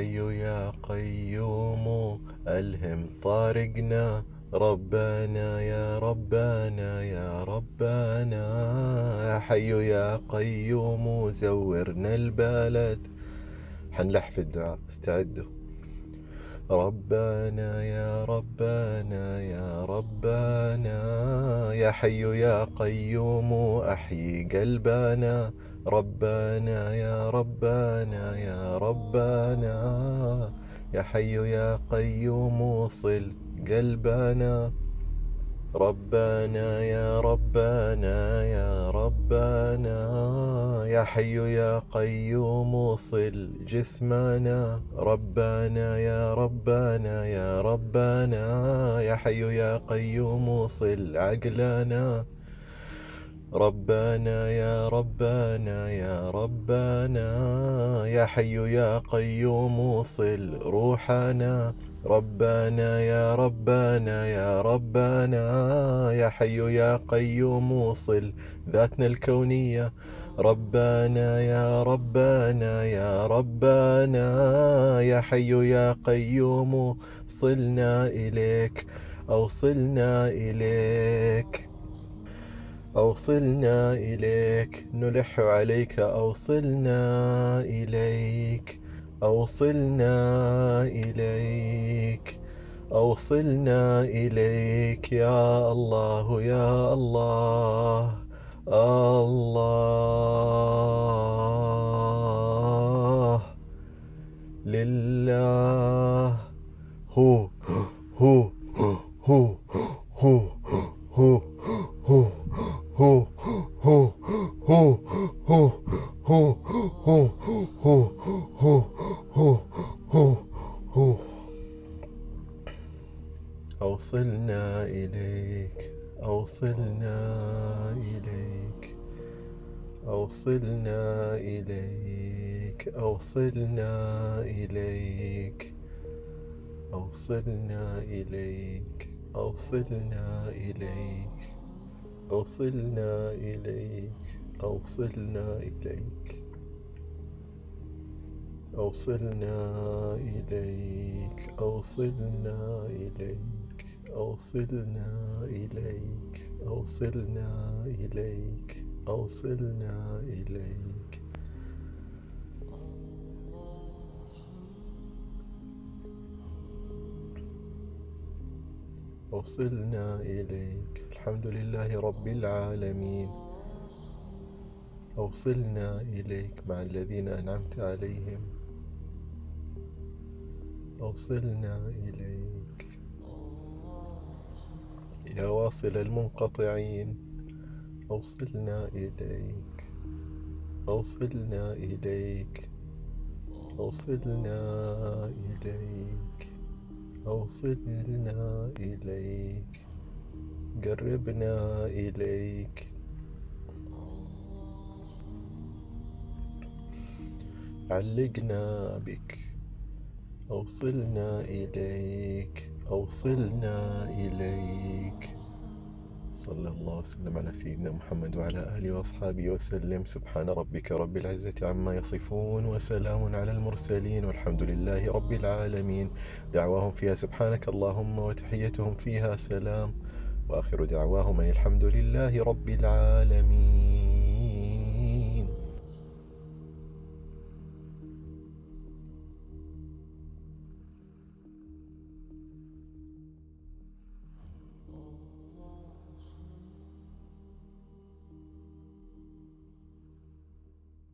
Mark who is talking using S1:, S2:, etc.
S1: حي يا قيوم ألهم طارقنا. ربنا يا ربنا يا ربنا. حي يا قيوم زورنا البلد. حنلح في الدعاء استعدوا. ربنا يا ربنا يا ربنا يا حي يا قيوم أحيي قلبنا ربنا يا ربنا يا ربنا يا حي يا قيوم صل قلبنا ربنا يا ربنا يا ربنا يا حي يا قيوم صل جسمنا. ربنا يا ربنا يا ربنا يا حي يا قيوم صل عقلنا. ربنا يا ربنا يا ربنا يا حي يا قيوم صل روحنا. ربنا يا ربنا يا ربنا يا حي يا قيوم صل ذاتنا الكونية. ربنا يا ربنا يا ربنا يا حي يا قيوم صلنا إليك. أوصلنا إليك. أوصلنا إليك. نلح عليك. أوصلنا إليك. أوصلنا إليك أوصلنا إليك يا الله يا الله الله لله هو هو هو هو هو هو هو هو هو هو هو هو هو هو هو أوصلنا إليك. أوصلنا إليك. أوصلنا إليك. أوصلنا إليك. أوصلنا إليك. أوصلنا إليك. أوصلنا إليك. أوصلنا إليك. أوصلنا إليك. أوصلنا إليك أوصلنا إليك أوصلنا إليك. أوصلنا إليك. الحمد لله رب العالمين. أوصلنا إليك مع الذين أنعمت عليهم. أوصلنا إليك. يا واصل المنقطعين. أوصلنا إليك. أوصلنا إليك. أوصلنا إليك. أوصلنا إليك. قربنا إليك. علقنا بك. أوصلنا إليك أوصلنا إليك. صلى الله وسلم على سيدنا محمد وعلى آله وأصحابه وسلم. سبحان ربك رب العزة عما يصفون وسلام على المرسلين والحمد لله رب العالمين. دعواهم فيها سبحانك اللهم وتحيتهم فيها سلام. وآخر دعواهم أن الحمد لله رب العالمين.